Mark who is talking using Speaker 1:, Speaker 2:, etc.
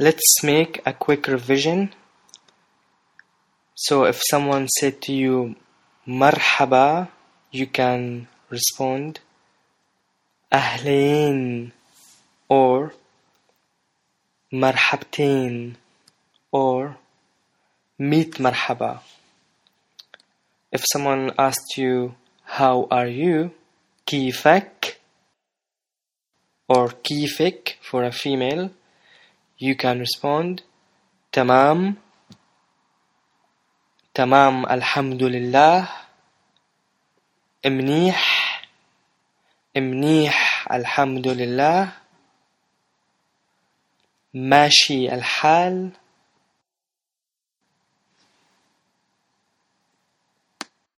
Speaker 1: Let's make a quick revision. So if someone said to you, Marhaba, you can respond, Ahleen, or Marhabteen, or Meet Marhaba. If someone asked you, How are you? Kifak, or Kifik for a female. You can respond تمام تمام الحمد لله منيح منيح الحمد لله ماشي الحال